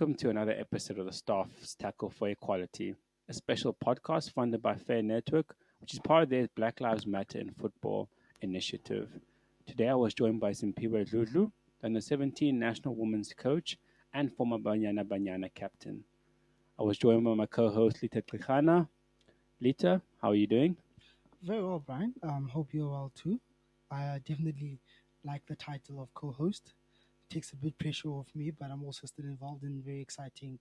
Welcome to another episode of the Staff's Tackle for Equality, a special podcast funded by Fair Network, which is part of their Black Lives Matter in Football initiative. Today I was joined by Simphiwe Dludlu, the under 17 national women's coach and former Banyana Banyana captain. I was joined by my co host Lita Trikhana. Lita, how are you doing? Very well, Brian. Um, hope you're well too. I uh, definitely like the title of co host takes a bit pressure off me, but I'm also still involved in very exciting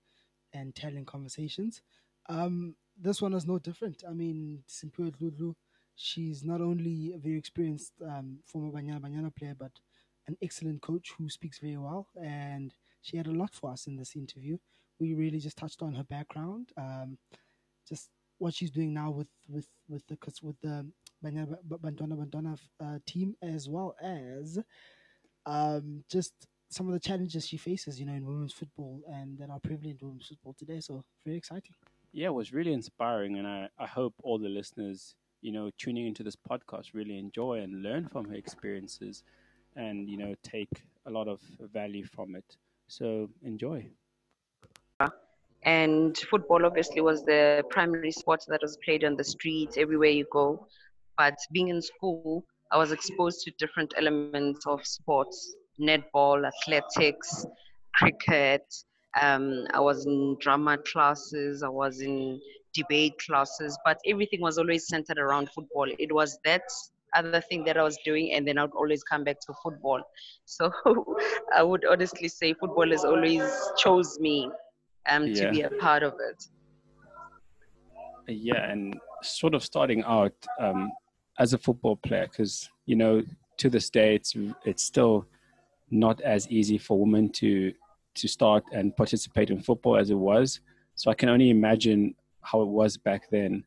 and telling conversations. Um, this one is no different. I mean, Simphiwe Dludlu, she's not only a very experienced um, former Banyana Banyana player, but an excellent coach who speaks very well. And she had a lot for us in this interview. We really just touched on her background, um, just what she's doing now with with with the with the Banyana Banyana Banyana uh, team, as well as um, just some of the challenges she faces, you know, in women's football and that are prevalent in women's football today. So very exciting. Yeah, it was really inspiring, and I, I hope all the listeners, you know, tuning into this podcast really enjoy and learn from her experiences, and you know, take a lot of value from it. So enjoy. And football obviously was the primary sport that was played on the streets everywhere you go. But being in school, I was exposed to different elements of sports netball, athletics, cricket. Um, I was in drama classes, I was in debate classes, but everything was always centered around football. It was that other thing that I was doing, and then I would always come back to football. So I would honestly say football has always chose me um, yeah. to be a part of it. Yeah, and sort of starting out um, as a football player, because you know, to this day, it's it's still not as easy for women to to start and participate in football as it was. So I can only imagine how it was back then.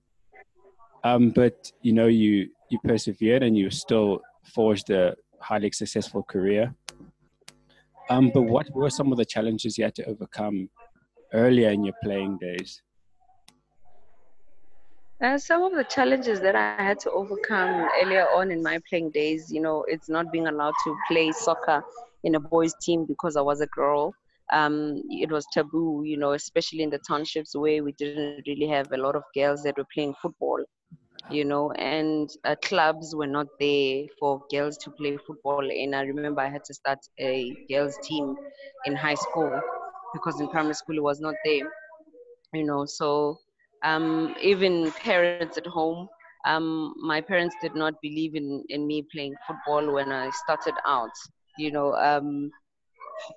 Um, but you know, you you persevered and you still forged a highly successful career. Um, but what were some of the challenges you had to overcome earlier in your playing days? Uh, some of the challenges that I had to overcome earlier on in my playing days, you know, it's not being allowed to play soccer in a boys' team because I was a girl. Um, it was taboo, you know, especially in the townships where we didn't really have a lot of girls that were playing football, you know, and uh, clubs were not there for girls to play football. And I remember I had to start a girls' team in high school because in primary school it was not there, you know. So um, even parents at home, um, my parents did not believe in, in me playing football when I started out you know, um,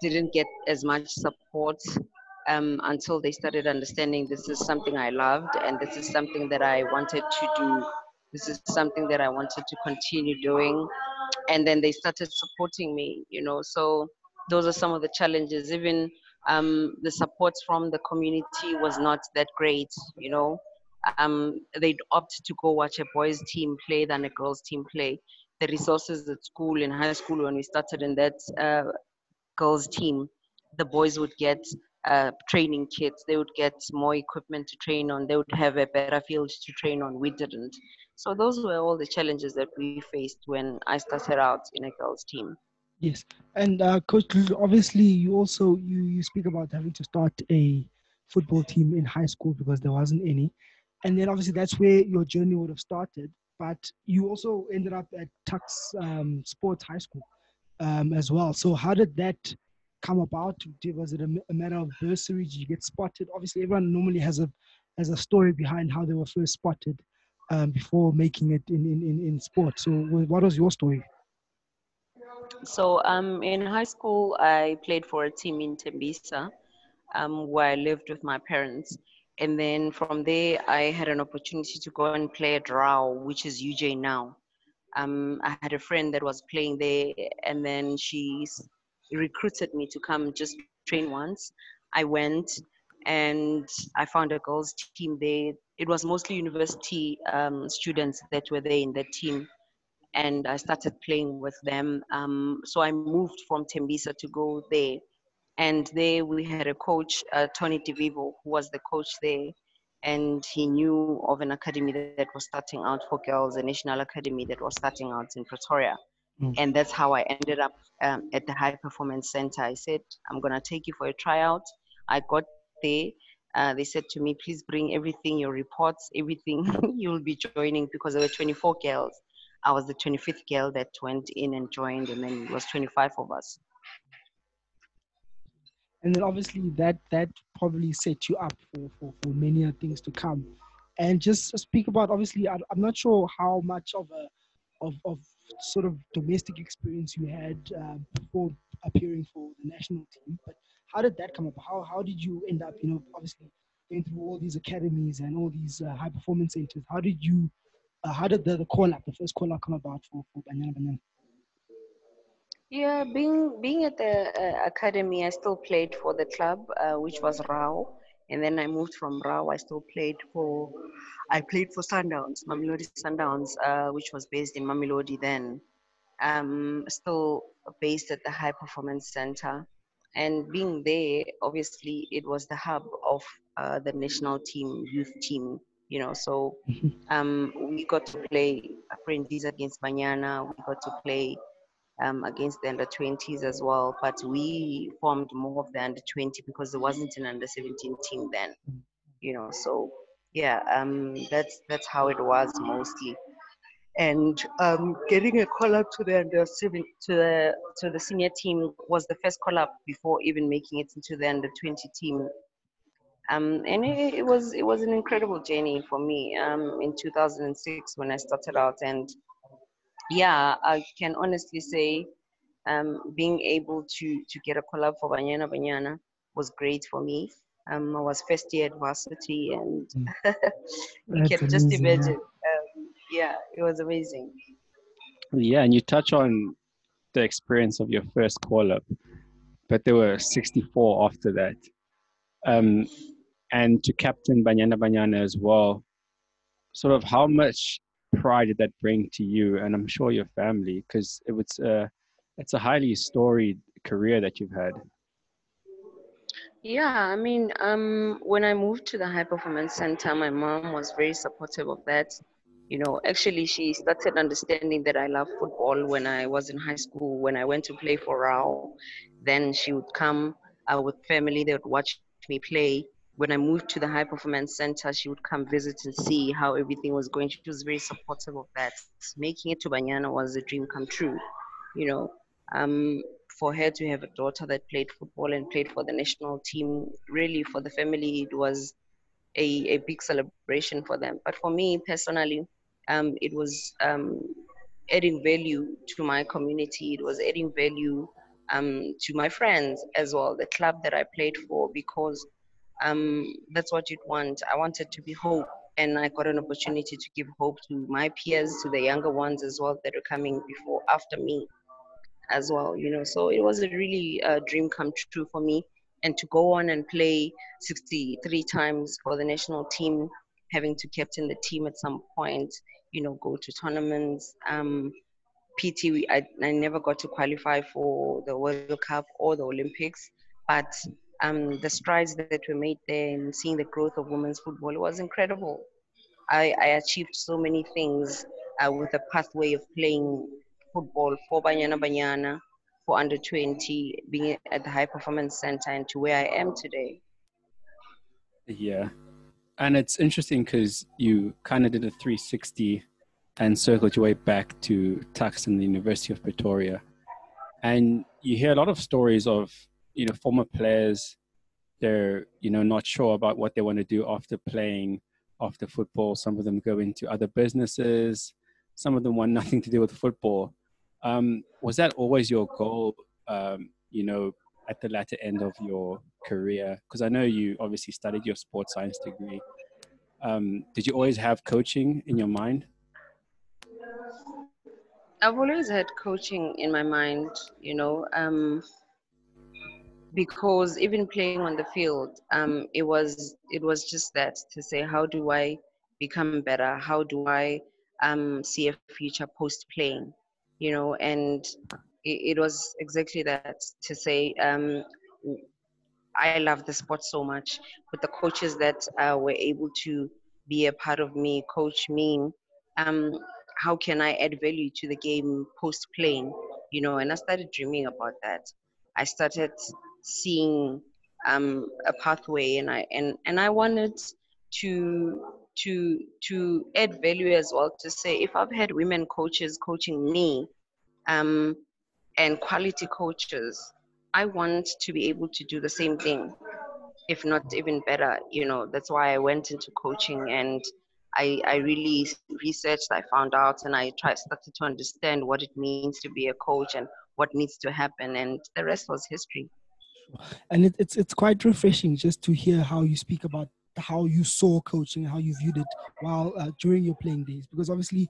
didn't get as much support um, until they started understanding this is something I loved and this is something that I wanted to do. This is something that I wanted to continue doing. And then they started supporting me, you know. So those are some of the challenges. Even um, the support from the community was not that great, you know. Um, they'd opt to go watch a boys' team play than a girls' team play the resources at school in high school when we started in that uh, girls team the boys would get uh, training kits. They would get more equipment to train on. They would have a better field to train on. We didn't. So those were all the challenges that we faced when i started out in a girls team. Yes. And uh, coach obviously you also you you speak about having to start a football team in high school because there wasn't any. And then obviously that's where your journey would have started but you also ended up at Tuks um, Sports High School um, as well. So how did that come about? Was it a, a, matter of bursary? Did you get spotted? Obviously, everyone normally has a has a story behind how they were first spotted um, before making it in, in, in, in sport. So what was your story? So um, in high school, I played for a team in Tembisa, um, where I lived with my parents. And then from there, I had an opportunity to go and play at RAU, which is UJ now. Um, I had a friend that was playing there, and then she recruited me to come just train once. I went and I found a girls' team there. It was mostly university um, students that were there in the team, and I started playing with them. Um, so I moved from Tembisa to go there and there we had a coach, uh, Tony DeVivo, who was the coach there. And he knew of an academy that was starting out for girls, a national academy that was starting out in Pretoria. Mm. And that's how I ended up um, at the High Performance Center. I said, I'm going to take you for a tryout. I got there. Uh, they said to me, please bring everything, your reports, everything you'll be joining because there were 24 girls. I was the 25th girl that went in and joined, and then it was 25 of us. And then obviously that that probably set you up for, for, for many things to come. And just speak about obviously I, I'm not sure how much of a of, of sort of domestic experience you had uh, before appearing for the national team, but how did that come up? How how did you end up? You know, obviously going through all these academies and all these uh, high performance centers. How did you? Uh, how did the, the call up, the first call up, come about for for Banyana Banyana? Yeah, being being at the uh, academy, I still played for the club, uh, which was RAU, and then I moved from RAU. I still played for, I played for Sundowns, Mamelodi Sundowns, uh, which was based in Mamelodi then. Um, still based at the High Performance Center, and being there, obviously, it was the hub of uh, the national team, youth team. You know, so um, we got to play apprentice against Banyana. We got to play um, against the under 20s as well. But we formed more of the under 20 because there wasn't an under 17 team then. You know, so yeah, um, that's that's how it was mostly. And um, getting a call up to the under seven to the to the senior team was the first call up before even making it into the under 20 team. Um, and it, it was it was an incredible journey for me um, in 2006 when I started out and yeah, I can honestly say um, being able to to get a collab for Banyana Banyana was great for me. Um, I was first year at varsity, and you That's can just amazing, yeah. imagine. Um, yeah, it was amazing. Yeah, and you touch on the experience of your first call up, but there were 64 after that. Um, and to captain Banyana Banyana as well, sort of how much pride did that bring to you and I'm sure your family? Because it was uh, it's a highly storied career that you've had. Yeah, I mean, um, when I moved to the high performance center, my mom was very supportive of that. You know, actually, she started understanding that I love football when I was in high school. When I went to play for RAU, then she would come uh, with family. They would watch me play. When I moved to the high performance center, she would come visit and see how everything was going. She was very supportive of that. Making it to Banyana was a dream come true. You know, um, for her to have a daughter that played football and played for the national team, really for the family, it was a, a big celebration for them. But for me personally, um, it was um, adding value to my community. It was adding value um, to my friends as well, the club that I played for, because um, that's what you'd want. I wanted to be hope, and I got an opportunity to give hope to my peers, to the younger ones as well that are coming before, after me as well, you know. So it was a really uh, dream come true for me. And to go on and play 63 times for the national team, having to captain the team at some point, you know, go to tournaments. Um, PT, we- I, I never got to qualify for the World Cup or the Olympics, but um, the strides that were made there and seeing the growth of women's football was incredible. I, I achieved so many things uh, with a pathway of playing football for Banyana Banyana, for under 20, being at the High Performance Center, and to where I am today. Yeah. And it's interesting because you kind of did a 360 and circled your way back to Tuks and the University of Pretoria. And you hear a lot of stories of, you know, former players, they're, you know, not sure about what they want to do after playing, after football. Some of them go into other businesses. Some of them want nothing to do with football. Um, was that always your goal, um, you know, at the latter end of your career? Because I know you obviously studied your sports science degree. Um, did you always have coaching in your mind? I've always had coaching in my mind, you know, um, because even playing on the field, um, it was it was just that to say, how do I become better? How do I um, see a future post playing? You know, and it, it was exactly that to say, um, I love the sport so much. but the coaches that uh, were able to be a part of me, coach me, um, how can I add value to the game post playing? You know, and I started dreaming about that. I started seeing um, a pathway, and I and and I wanted to to to add value as well. To say if I've had women coaches coaching me, um, and quality coaches, I want to be able to do the same thing, if not even better. You know, that's why I went into coaching and. I, I really researched, I found out, and I tried started to understand what it means to be a coach and what needs to happen, and the rest was history. And it, it's it's quite refreshing just to hear how you speak about how you saw coaching, how you viewed it while uh, during your playing days, because obviously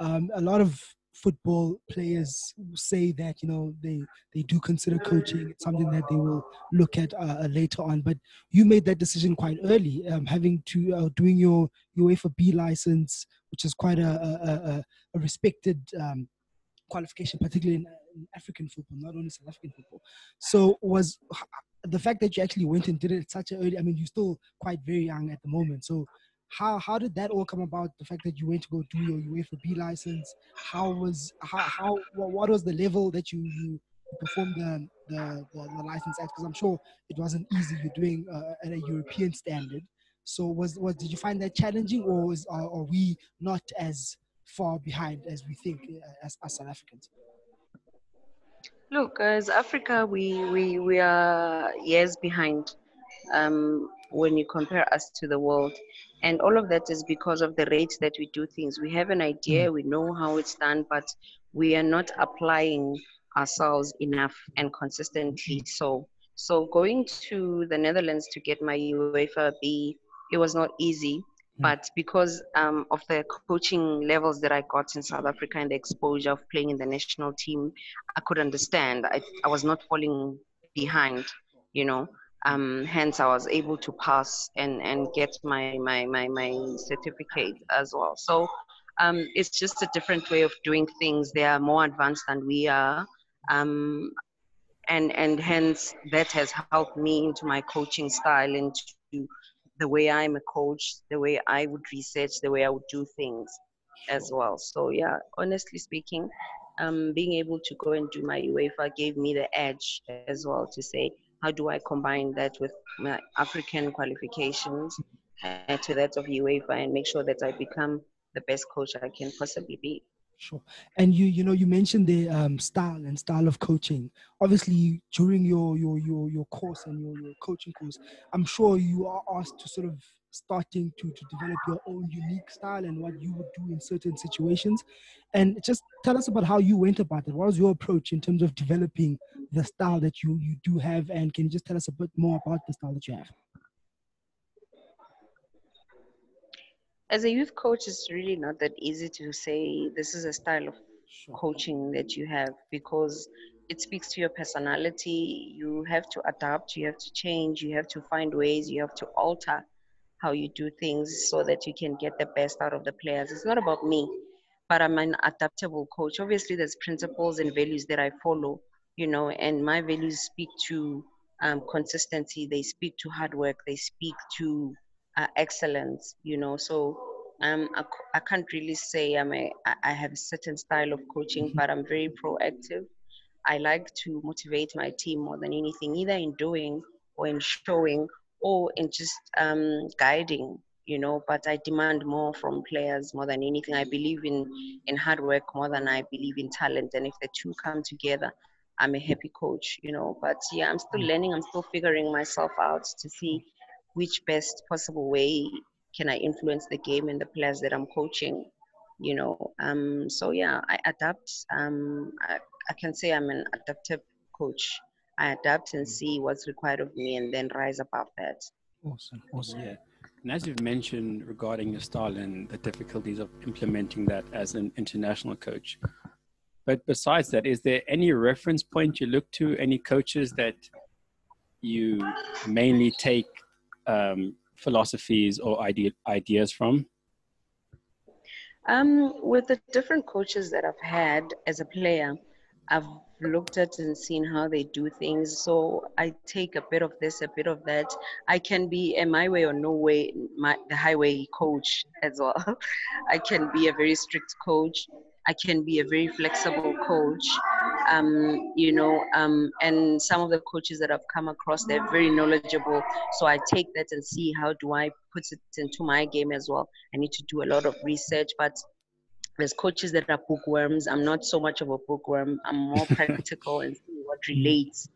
um, a lot of football players say that you know they they do consider coaching it's something that they will look at uh, later on. But you made that decision quite early um, having to uh, doing your UEFA B license which is quite a a, a respected um, qualification particularly in, in, African football not only South African football so was the fact that you actually went and did it at such an early I mean you're still quite very young at the moment so how how did that all come about? The fact that you went to go do your UEFA B license. How was how how what was the level that you you performed the the, the, the license at? Because I'm sure it wasn't easy. You're doing uh, at a European standard. So was was did you find that challenging, or is, are, are we not as far behind as we think uh, as, as South Africans? Look, as Africa, we we we are years behind. Um, when you compare us to the world. And all of that is because of the rate that we do things. We have an idea, mm. we know how it's done, but we are not applying ourselves enough and consistently so. So going to the Netherlands to get my UEFA B, it was not easy. Mm. But because um, of the coaching levels that I got in South Africa and the exposure of playing in the national team, I could understand. I, I was not falling behind, you know. Um, hence, I was able to pass and, and get my, my, my, my certificate as well. So um, it's just a different way of doing things. They are more advanced than we are. Um, and, and hence, that has helped me into my coaching style, into the way I'm a coach, the way I would research, the way I would do things as well. So, yeah, honestly speaking, um, being able to go and do my UEFA gave me the edge as well to say, how do I combine that with my African qualifications uh, to that of UEFA and make sure that I become the best coach I can possibly be. Sure. And you, you know, you mentioned the um, style and style of coaching. Obviously, during your your your your course and your, your coaching course, I'm sure you are asked to sort of starting to, to develop your own unique style and what you would do in certain situations. And just tell us about how you went about it. What was your approach in terms of developing the style that you, you do have? And can you just tell us a bit more about the style that you have? As a youth coach, it's really not that easy to say this is a style of sure. coaching that you have because it speaks to your personality. You have to adapt, you have to change, you have to find ways, you have to alter how you do things so that you can get the best out of the players. It's not about me, but I'm an adaptable coach. Obviously, there's principles and values that I follow, you know, and my values speak to um, consistency, they speak to hard work, they speak to uh, excellence, you know. So um, I, I can't really say I'm a, I have a certain style of coaching, but I'm very proactive. I like to motivate my team more than anything, either in doing or in showing or in just um, guiding you know but i demand more from players more than anything i believe in in hard work more than i believe in talent and if the two come together i'm a happy coach you know but yeah i'm still learning i'm still figuring myself out to see which best possible way can i influence the game and the players that i'm coaching you know um so yeah i adapt um i, I can say i'm an adaptive coach I adapt and mm. see what's required of me and then rise above that. Awesome. Awesome. Yeah. And as you've mentioned regarding your style and the difficulties of implementing that as an international coach, but besides that, is there any reference point you look to, any coaches that you mainly take um, philosophies or idea, ideas from? Um, with the different coaches that I've had as a player, I've looked at and seen how they do things. So I take a bit of this, a bit of that. I can be a my way or no way, my, the highway coach as well. I can be a very strict coach. I can be a very flexible coach. Um, you know, um, and some of the coaches that I've come across, they're very knowledgeable. So I take that and see how do I put it into my game as well. I need to do a lot of research, but there's coaches that are bookworms. I'm not so much of a bookworm. I'm more practical and see what relates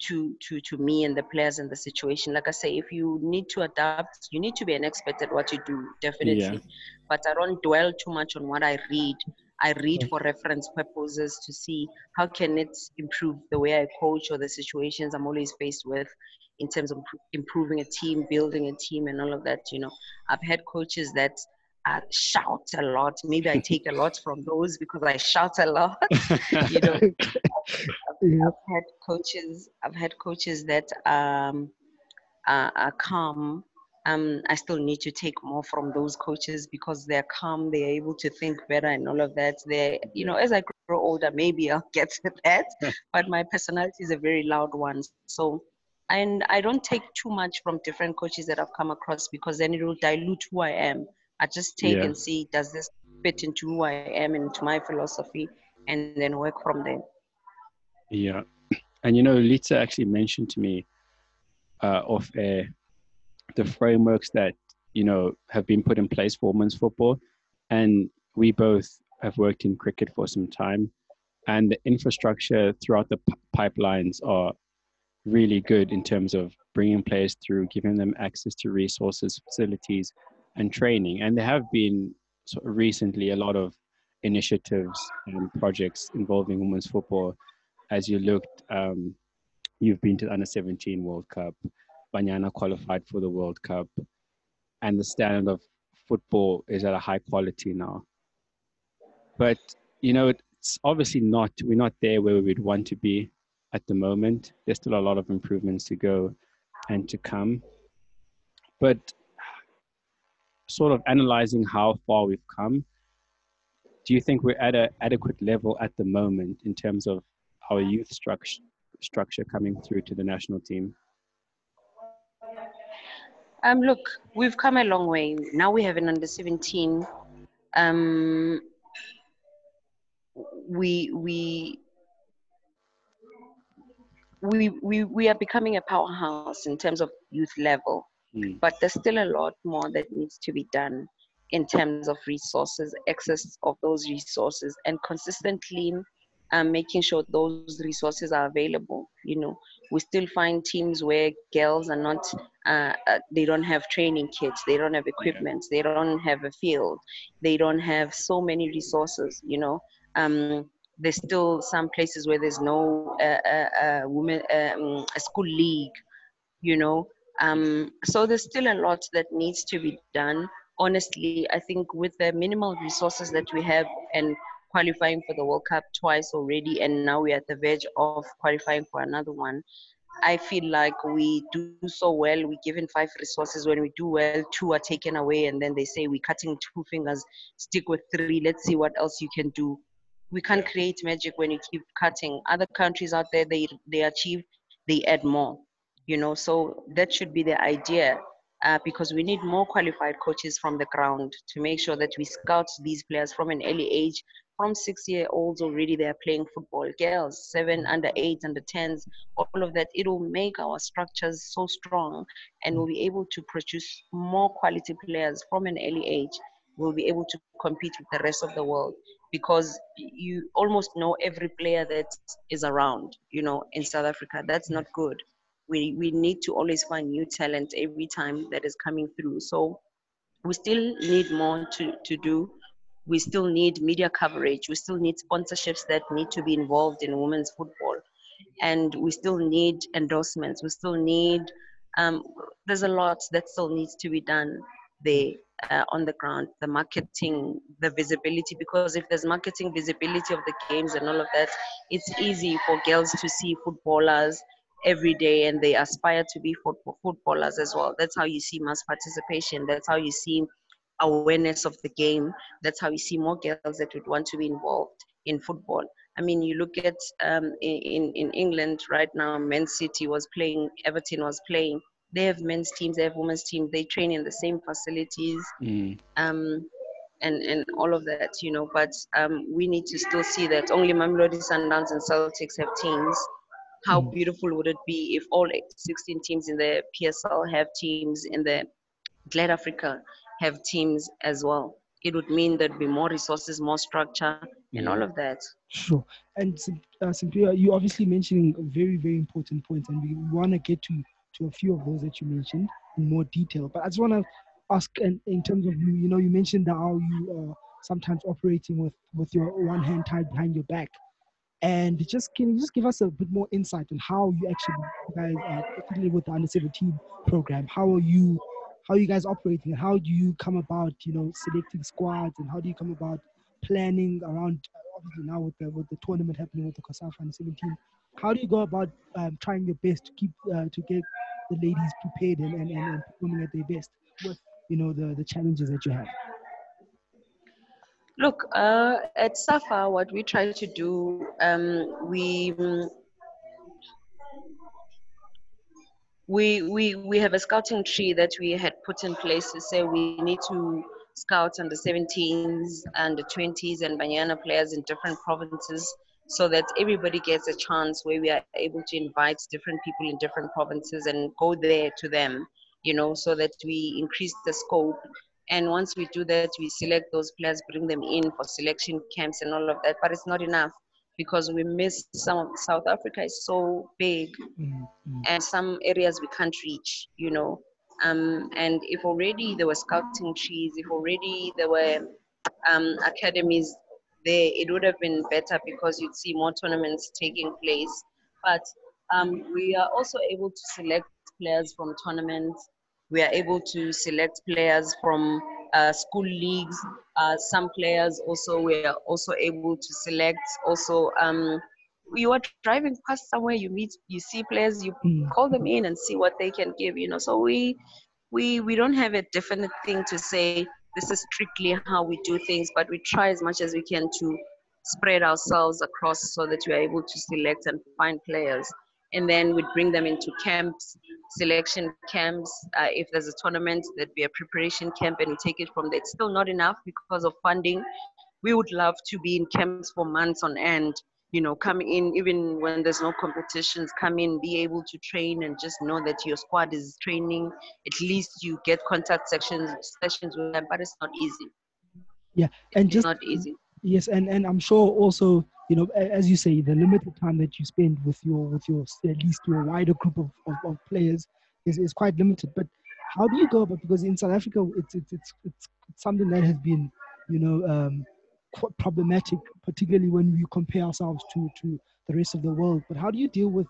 to to to me and the players and the situation like i say if you need to adapt you need to be an expert at what you do definitely yeah. but i don't dwell too much on what i read i read for reference purposes to see how can it improve the way i coach or the situations i'm always faced with in terms of improving a team building a team and all of that you know i've had coaches that uh, shout a lot. Maybe I take a lot from those because I shout a lot. you know, I've, I've, had coaches. I've had coaches that um, are, are calm. Um, I still need to take more from those coaches because they're calm. They're able to think better and all of that. They, you know, as I grow older, maybe I'll get to that. but my personality is a very loud one, so and I don't take too much from different coaches that I've come across because then it will dilute who I am. I just take yeah. and see does this fit into who I am and into my philosophy, and then work from there. Yeah, and you know, Lita actually mentioned to me uh, off air the frameworks that you know have been put in place for women's football, and we both have worked in cricket for some time, and the infrastructure throughout the pipelines are really good in terms of bringing players through, giving them access to resources, facilities, and training. And there have been sort of recently a lot of initiatives and projects involving women's football. As you looked, um, you've been to the Under 17 World Cup, Banyana qualified for the World Cup, and the standard of football is at a high quality now. But, you know, it's obviously not, we're not there where we'd want to be at the moment. There's still a lot of improvements to go and to come. But sort of analyzing how far we've come, do you think we're at an adequate level at the moment in terms of our youth structure structure coming through to the national team? Um, look, we've come a long way. Now we have an under 17. Um, we we we we we are becoming a powerhouse in terms of youth level. Mm. But there's still a lot more that needs to be done in terms of resources, access of those resources, and consistently um, making sure those resources are available. You know, we still find teams where girls are not, uh, uh, they don't have training kits, they don't have equipment, they don't have a field, they don't have so many resources. You know, um, there's still some places where there's no uh, uh, women, um, a school league. You know, um, so there's still a lot that needs to be done. Honestly, I think with the minimal resources that we have and qualifying for the World Cup twice already, and now we're at the verge of qualifying for another one. I feel like we do so well. We're given five resources. When we do well, two are taken away, and then they say we're cutting two fingers. Stick with three. Let's see what else you can do. We can't create magic when you keep cutting. Other countries out there, they they achieve, they add more you know so that should be the idea uh, because we need more qualified coaches from the ground to make sure that we scout these players from an early age from six year olds already they're playing football girls seven under eight under tens all of that it will make our structures so strong and we'll be able to produce more quality players from an early age we'll be able to compete with the rest of the world because you almost know every player that is around you know in south africa that's not good we, we need to always find new talent every time that is coming through. So we still need more to, to do. We still need media coverage. We still need sponsorships that need to be involved in women's football. And we still need endorsements. We still need, um, there's a lot that still needs to be done there uh, on the ground the marketing the visibility because if there's marketing visibility of the games and all of that it's easy for girls to see footballers every day and they aspire to be footballers as well. That's how you see mass participation. That's how you see awareness of the game. That's how we see more girls that would want to be involved in football. I mean, you look at um, in in England right now, Man City was playing, Everton was playing. They have men's teams, they have women's teams. They train in the same facilities. Mm. Um, and, and all of that, you know. But um, we need to still see that only Mamelodi Sundowns and Celtics have teams. How mm. beautiful would it be if all 16 teams in the PSL have teams in the GladAfrica have teams as well? It would mean there'd be more resources, more structure, and all of that. Sure. And uh, Simphiwe, you obviously mentioning very, very important points, and we want to get to to a few of those that you mentioned in more detail. But I just want to ask, in, in terms of you, you know, you mentioned how you are sometimes operating with with your one hand tied behind your back, and just can you just give us a bit more insight on how you actually guys, uh, particularly with the under seventeen program, how are you? How you guys operating? How do you come about, you know, selecting squads, and how do you come about planning around? Obviously, now with the with the tournament happening with the COSAFA under seventeen, how do you go about um, trying your best to keep uh, to get the ladies prepared and, and, and performing at their best with you know the, the challenges that you have? Look, uh, at SAFA, what we try to do, um, we we we we have a scouting tree that we had put in place to say we need to scout under 17s and the 20s and Banyana players in different provinces so that everybody gets a chance where we are able to invite different people in different provinces and go there to them, you know, so that we increase the scope. And once we do that, we select those players, bring them in for selection camps and all of that. But it's not enough because we miss some of South Africa is so big mm-hmm. and some areas we can't reach, you know. Um, and if already there were scouting trees, if already there were um, academies there, it would have been better because you'd see more tournaments taking place. But um, we are also able to select players from tournaments. We are able to select players from uh, school leagues. Uh, some players also were also able to select. Also, um, you are driving past somewhere, you meet, you see players, you mm. call them in and see what they can give. You know, so we we we don't have a definite thing to say this is strictly how we do things, but we try as much as we can to spread ourselves across so that we are able to select and find players. And then we'd bring them into camps, selection camps. Uh, if there's a tournament, there'd be a preparation camp, and we take it from there. It's still not enough because of funding. We would love to be in camps for months on end you know, come in even when there's no competitions, come in, be able to train and just know that your squad is training. At least you get contact sections sessions with them, but it's not easy. Yeah, and it's just not easy. Yes, and and I'm sure also, you know, as you say, the limited time that you spend with your with your at least your wider group of, of, of players is, is quite limited. But how do you go about because in South Africa it's it's it's, it's something that has been, you know, um, quite problematic, particularly when we compare ourselves to, to the rest of the world. But how do you deal with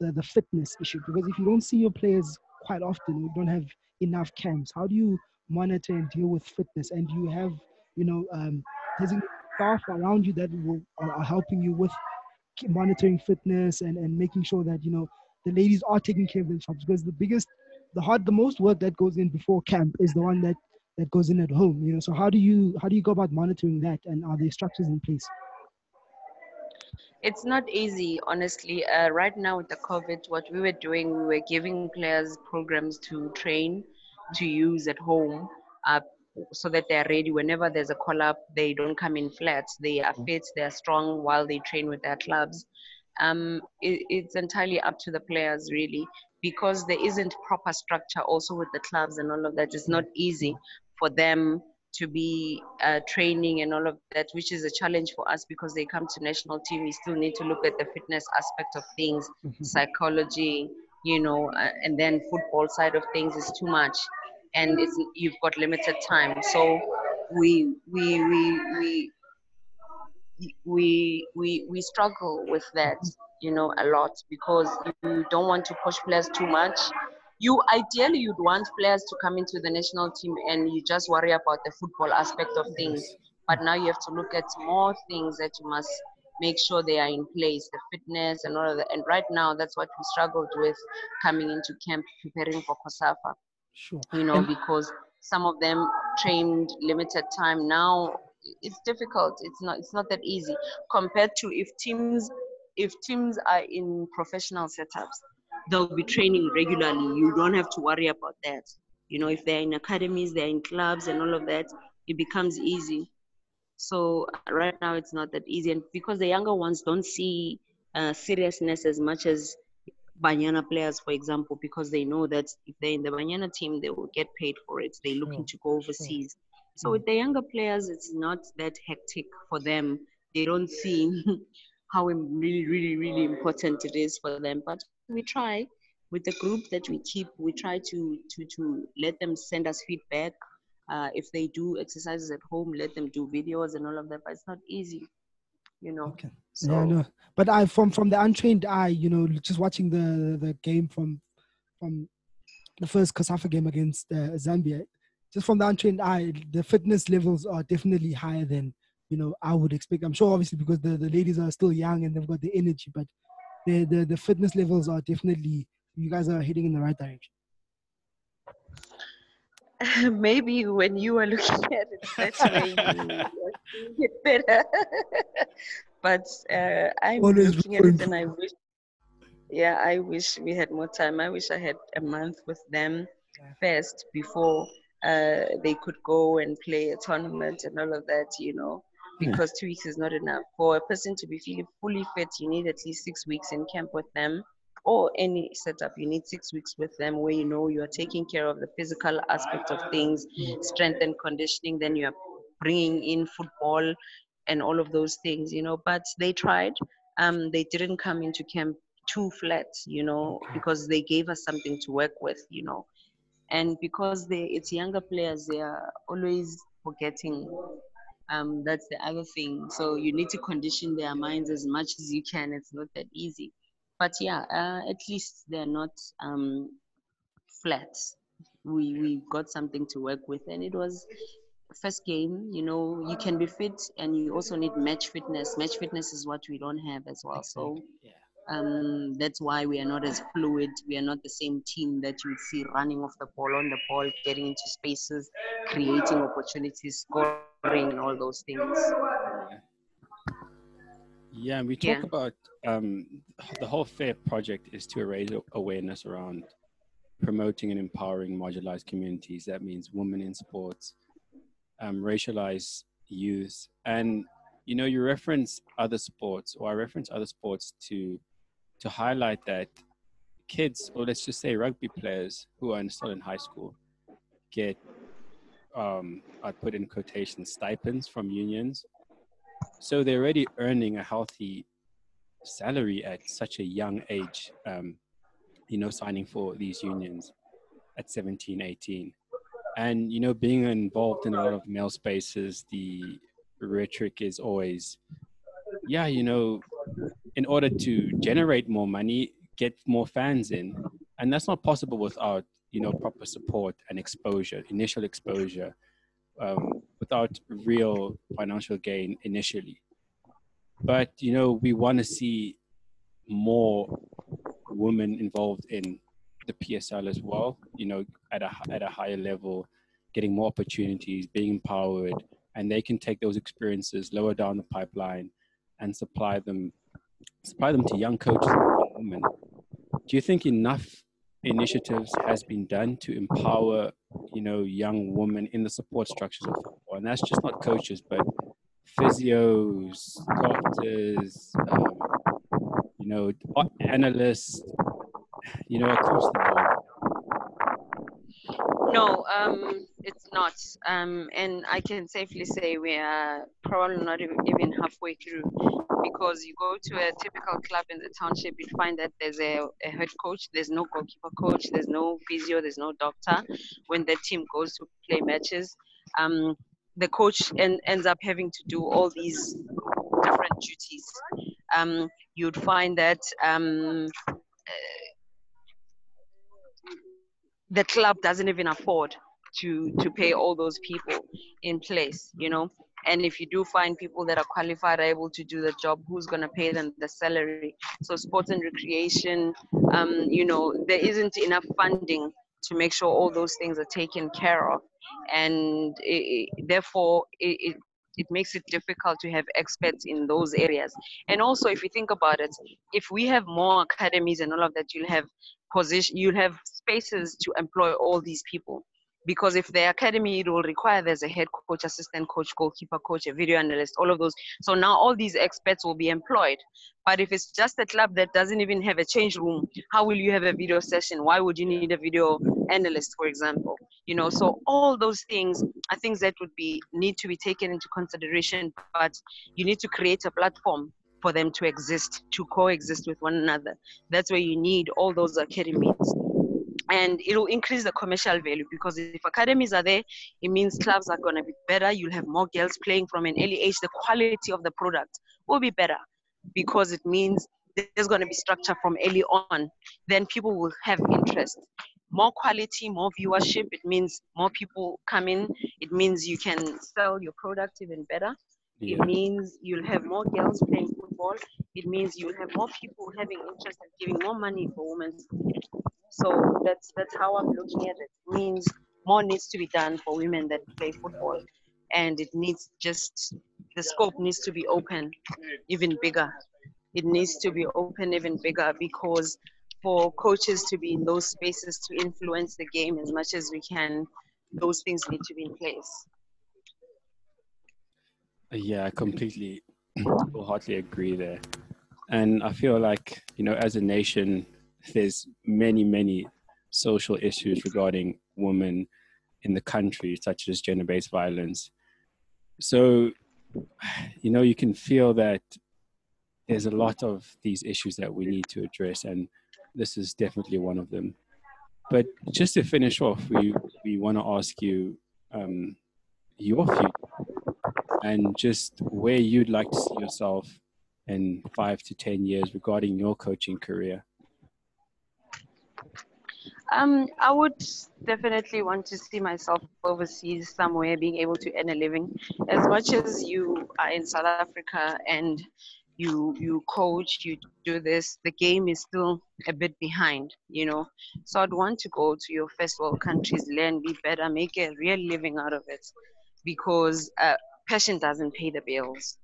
the, the fitness issue? Because if you don't see your players quite often, you don't have enough camps, how do you monitor and deal with fitness? And you have, you know, um, staff around you that will, are, helping you with monitoring fitness and, and making sure that, you know, the ladies are taking care of themselves? Because the biggest, the hard, the most work that goes in before camp is the one that that goes in at home you know. So how do you how do you go about monitoring that? And are there structures in place? It's not easy honestly. Uh, right now with the covid what we were doing we were giving players programs to train to use at home uh, so that they're ready. Whenever there's a call up they don't come in flat they are fit they're strong while they train with their clubs. Um, it, it's entirely up to the players really because there isn't proper structure also with the clubs and all of that. It's not easy for them to be uh, training and all of that, which is a challenge for us because they come to national team. We still need to look at the fitness aspect of things, mm-hmm. psychology, you know, uh, and then football side of things is too much, and it's you've got limited time. So we we we we we we we struggle with that, you know, a lot because you don't want to push players too much. You ideally you'd want players to come into the national team and you just worry about the football aspect of things. But now you have to look at more things that you must make sure they are in place the fitness and all of that. And right now that's what we struggled with coming into camp preparing for cosafa sure you know because some of them trained limited time now it's difficult it's not it's not that easy compared to if teams if teams are in professional setups they'll be training regularly. You don't have to worry about that. You know, if they're in academies, they're in clubs and all of that, it becomes easy. So right now it's not that easy, and because the younger ones don't see uh, seriousness as much as Banyana players, for example, because they know that if they're in the Banyana team, they will get paid for it. They're looking to go overseas. So with the younger players, it's not that hectic for them. They don't see how really, really, really important it is for them. But we try with the group that we keep. We try to to to let them send us feedback. Uh, if they do exercises at home, let them do videos and all of that. But it's not easy, you know. Okay. So, yeah, no. But I from from the untrained eye, you know, just watching the the game from from the first COSAFA game against uh, Zambia, just from the untrained eye, the fitness levels are definitely higher than you know I would expect. I'm sure, obviously, because the, the ladies are still young and they've got the energy, but the, the the fitness levels are definitely you guys are heading in the right direction. Maybe when you are looking at it that way, you get better. but uh, I'm Always looking at it and I wish, yeah, I wish we had more time. I wish I had a month with them first before uh, they could go and play a tournament and all of that, you know, because two weeks is not enough. For a person to be feeling fully fit, you need at least six weeks in camp with them or any setup. You need six weeks with them where you know you are taking care of the physical aspect of things, strength and conditioning. Then you are bringing in football and all of those things, you know. But they tried. Um, they didn't come into camp too flat, you know, because they gave us something to work with, you know and because they it's younger players they are always forgetting um, that's the other thing so you need to condition their minds as much as you can it's not that easy but yeah uh, at least they're not um, flat we we got something to work with and it was first game you know you can be fit and you also need match fitness match fitness is what we don't have as well so um, that's why we are not as fluid. We are not the same team that you would see running off the ball, on the ball, getting into spaces, creating opportunities, scoring, and all those things. Yeah, and we talk yeah. about um, the whole FAIR project is to raise awareness around promoting and empowering marginalized communities. That means women in sports, um, racialized youth, and you know, you reference other sports, or I reference other sports to to highlight that kids, or let's just say rugby players who are still in high school, get, um, I put in quotation, stipends from unions. So they're already earning a healthy salary at such a young age, um, you know, signing for these unions at 17, 18. And, you know, being involved in a lot of male spaces, the rhetoric is always, yeah, you know, in order to generate more money, get more fans in. And that's not possible without, you know, proper support and exposure, initial exposure, um, without real financial gain initially. But, you know, we want to see more women involved in the PSL as well, you know, at a, at a higher level, getting more opportunities, being empowered, and they can take those experiences lower down the pipeline and supply them supply them to young coaches and women. Do you think enough initiatives has been done to empower, you know, young women in the support structures of football? And that's just not coaches, but physios, doctors, um, you know, analysts, you know, across the board. No, um, it's not. Um, and I can safely say we are probably not even halfway through because you go to a typical club in the township, you find that there's a, a head coach, there's no goalkeeper coach, there's no physio, there's no doctor. When the team goes to play matches, um, the coach en- ends up having to do all these different duties. Um, you'd find that um, the club doesn't even afford to to pay all those people in place you know and if you do find people that are qualified are able to do the job who's going to pay them the salary so sports and recreation um, you know there isn't enough funding to make sure all those things are taken care of and it, it, therefore it, it makes it difficult to have experts in those areas. And also, if you think about it, if we have more academies and all of that, you'll have position, you'll have spaces to employ all these people. Because if the academy it will require there's a head coach assistant coach goalkeeper coach a video analyst all of those. So now all these experts will be employed. But if it's just a club that doesn't even have a change room how will you have a video session? Why would you need a video analyst for example? You know so all those things are things that would be need to be taken into consideration but you need to create a platform for them to exist to coexist with one another. That's where you need all those academies and it will increase the commercial value because if academies are there, it means clubs are going to be better. You'll have more girls playing from an early age. The quality of the product will be better because it means there's going to be structure from early on. Then people will have interest. More quality, more viewership. It means more people come in. It means you can sell your product even better. Yeah. It means you'll have more girls playing football. It means you'll have more people having interest and giving more money for women's so that's that's how I'm looking at it. it. Means more needs to be done for women that play football, and it needs just the scope needs to be open even bigger. It needs to be open even bigger because for coaches to be in those spaces to influence the game as much as we can, those things need to be in place. Yeah, I completely wholeheartedly agree there. And I feel like, you know, as a nation, there's many, many social issues regarding women in the country, such as gender based violence. So, you know, you can feel that there's a lot of these issues that we need to address, and this is definitely one of them. But just to finish off, we, we want to ask you um, your future and just where you'd like to see yourself in five to 10 years regarding your coaching career. Um, I would definitely want to see myself overseas somewhere, being able to earn a living. As much as you are in South Africa and you you coach, you do this, the game is still a bit behind, you know. So I'd want to go to your first world countries, learn, be better, make a real living out of it, because uh, passion doesn't pay the bills,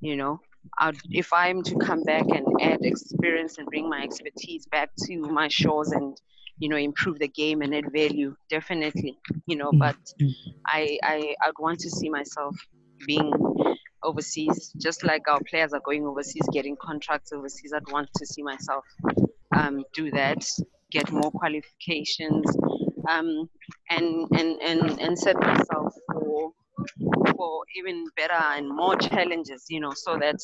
you know. I'd, if I'm to come back and add experience and bring my expertise back to my shores and you know improve the game and add value definitely you know but mm-hmm. i i i'd want to see myself being overseas just like our players are going overseas getting contracts overseas i'd want to see myself um, do that get more qualifications um, and and and and set myself for for even better and more challenges you know so that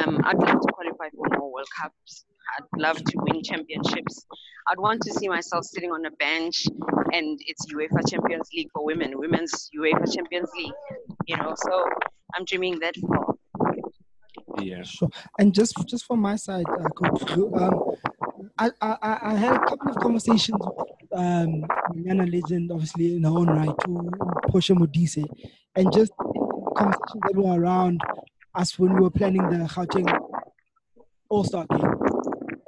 um, i'd like to qualify for more world cups I'd love to win championships. I'd want to see myself sitting on a bench and it's UEFA Champions League for women, women's UEFA Champions League, you know. So I'm dreaming that far. Yeah, sure. And just just from my side, uh, Coach, um, I, I I had a couple of conversations with um, Yana Legend, obviously in her own right, to Portia Modise, and just conversations that were around us when we were planning the Gauteng All Star game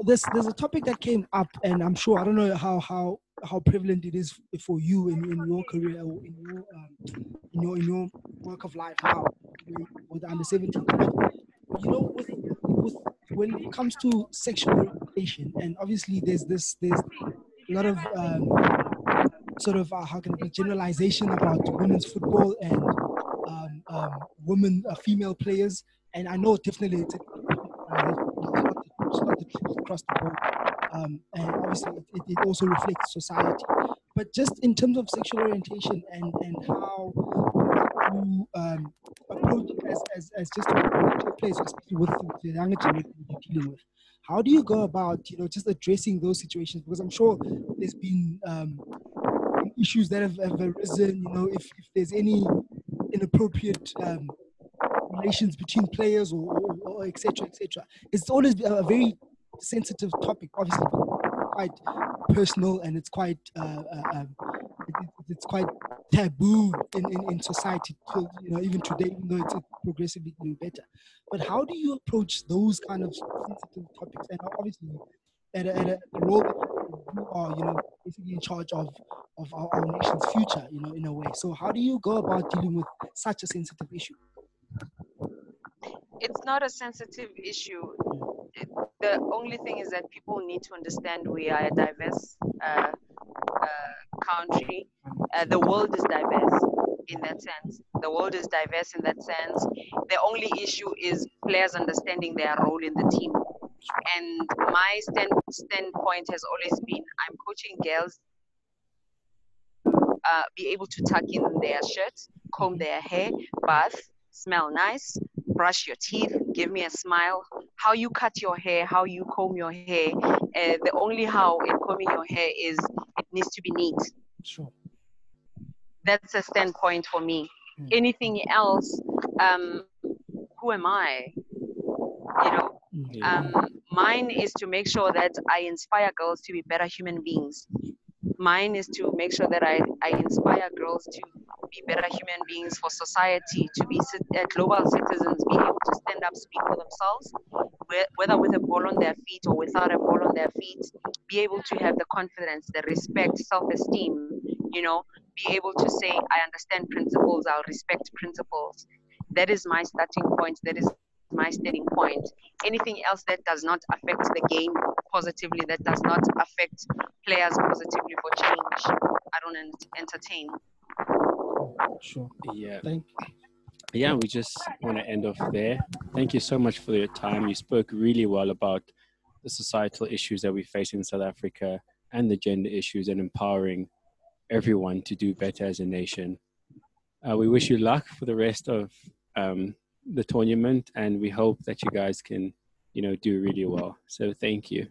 there's there's a topic that came up, and I'm sure I don't know how how how prevalent it is for you in, in your career or in your um, in your in your work of life now with under 17. You know, with, with, when it comes to sexual orientation, and obviously there's this there's a lot of um, sort of uh, how can be generalization about women's football and um, um, women uh, female players, and I know definitely it's, it's not the truth across the board. Um, and obviously, it, it, also reflects society. But just in terms of sexual orientation and, and how you um, approach it as, as, as just a place, especially with the younger generation you're dealing with, how do you go about, you know, just addressing those situations? Because I'm sure there's been um, issues that have, have, arisen, you know, if, if there's any inappropriate um, relations between players or, etc. etc. It's always a very sensitive topic, obviously quite personal and it's quite uh, uh, um, it's quite taboo in, in, in society you know even today even though it's progressively getting better. But how do you approach those kind of sensitive topics? And obviously at a, at a role that you are you know basically in charge of of our, our nation's future you know in a way. So how do you go about dealing with such a sensitive issue? It's not a sensitive issue. the only thing is that people need to understand we are a diverse uh, uh, country Uh, the world is diverse in that sense. The world is diverse in that sense. The only issue is players understanding their role in the team. And my stand, standpoint has always been I'm coaching girls uh, be able to tuck in their shirts, comb their hair, bath, smell nice, brush your teeth, give me a smile. How you cut your hair, how you comb your hair, uh, the only how in combing your hair is it needs to be neat. Sure. That's a standpoint for me. Mm. Anything else, um, who am I? You know, Yeah. um, mine is to make sure that I inspire girls to be better human beings. Mine is to make sure that I, I inspire girls to be better human beings for society, to be uh, global citizens, be able to stand up, speak for themselves, whether with a ball on their feet or without a ball on their feet, be able to have the confidence, the respect, self esteem, you know, be able to say, I understand principles, I'll respect principles. That is my starting point. That is my starting point. Anything else that does not affect the game positively, that does not affect players positively for change, I don't ent- entertain. Sure. yeah. Thank yeah, we just want to end off there. Thank you so much for your time. You spoke really well about the societal issues that we face in South Africa and the gender issues and empowering everyone to do better as a nation. Uh, we wish you luck for the rest of um, the tournament, and we hope that you guys can, you know, do really well. So thank you.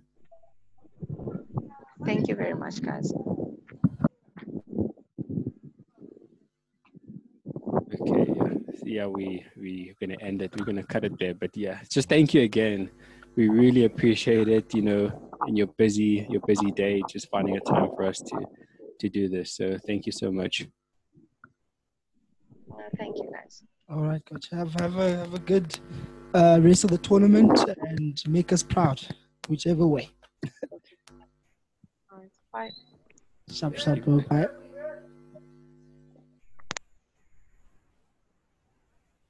Thank you very much, guys. Okay, yeah, yeah, we we're gonna end it. We're gonna cut it there, but yeah, just thank you again. We really appreciate it. You know, in your busy your busy day, just finding a time for us to to do this. So thank you so much. Uh, thank you, guys. All right, coach. Have have a have a good uh, rest of the tournament and make us proud, whichever way. All right, bye. Sharp, sharp, bye.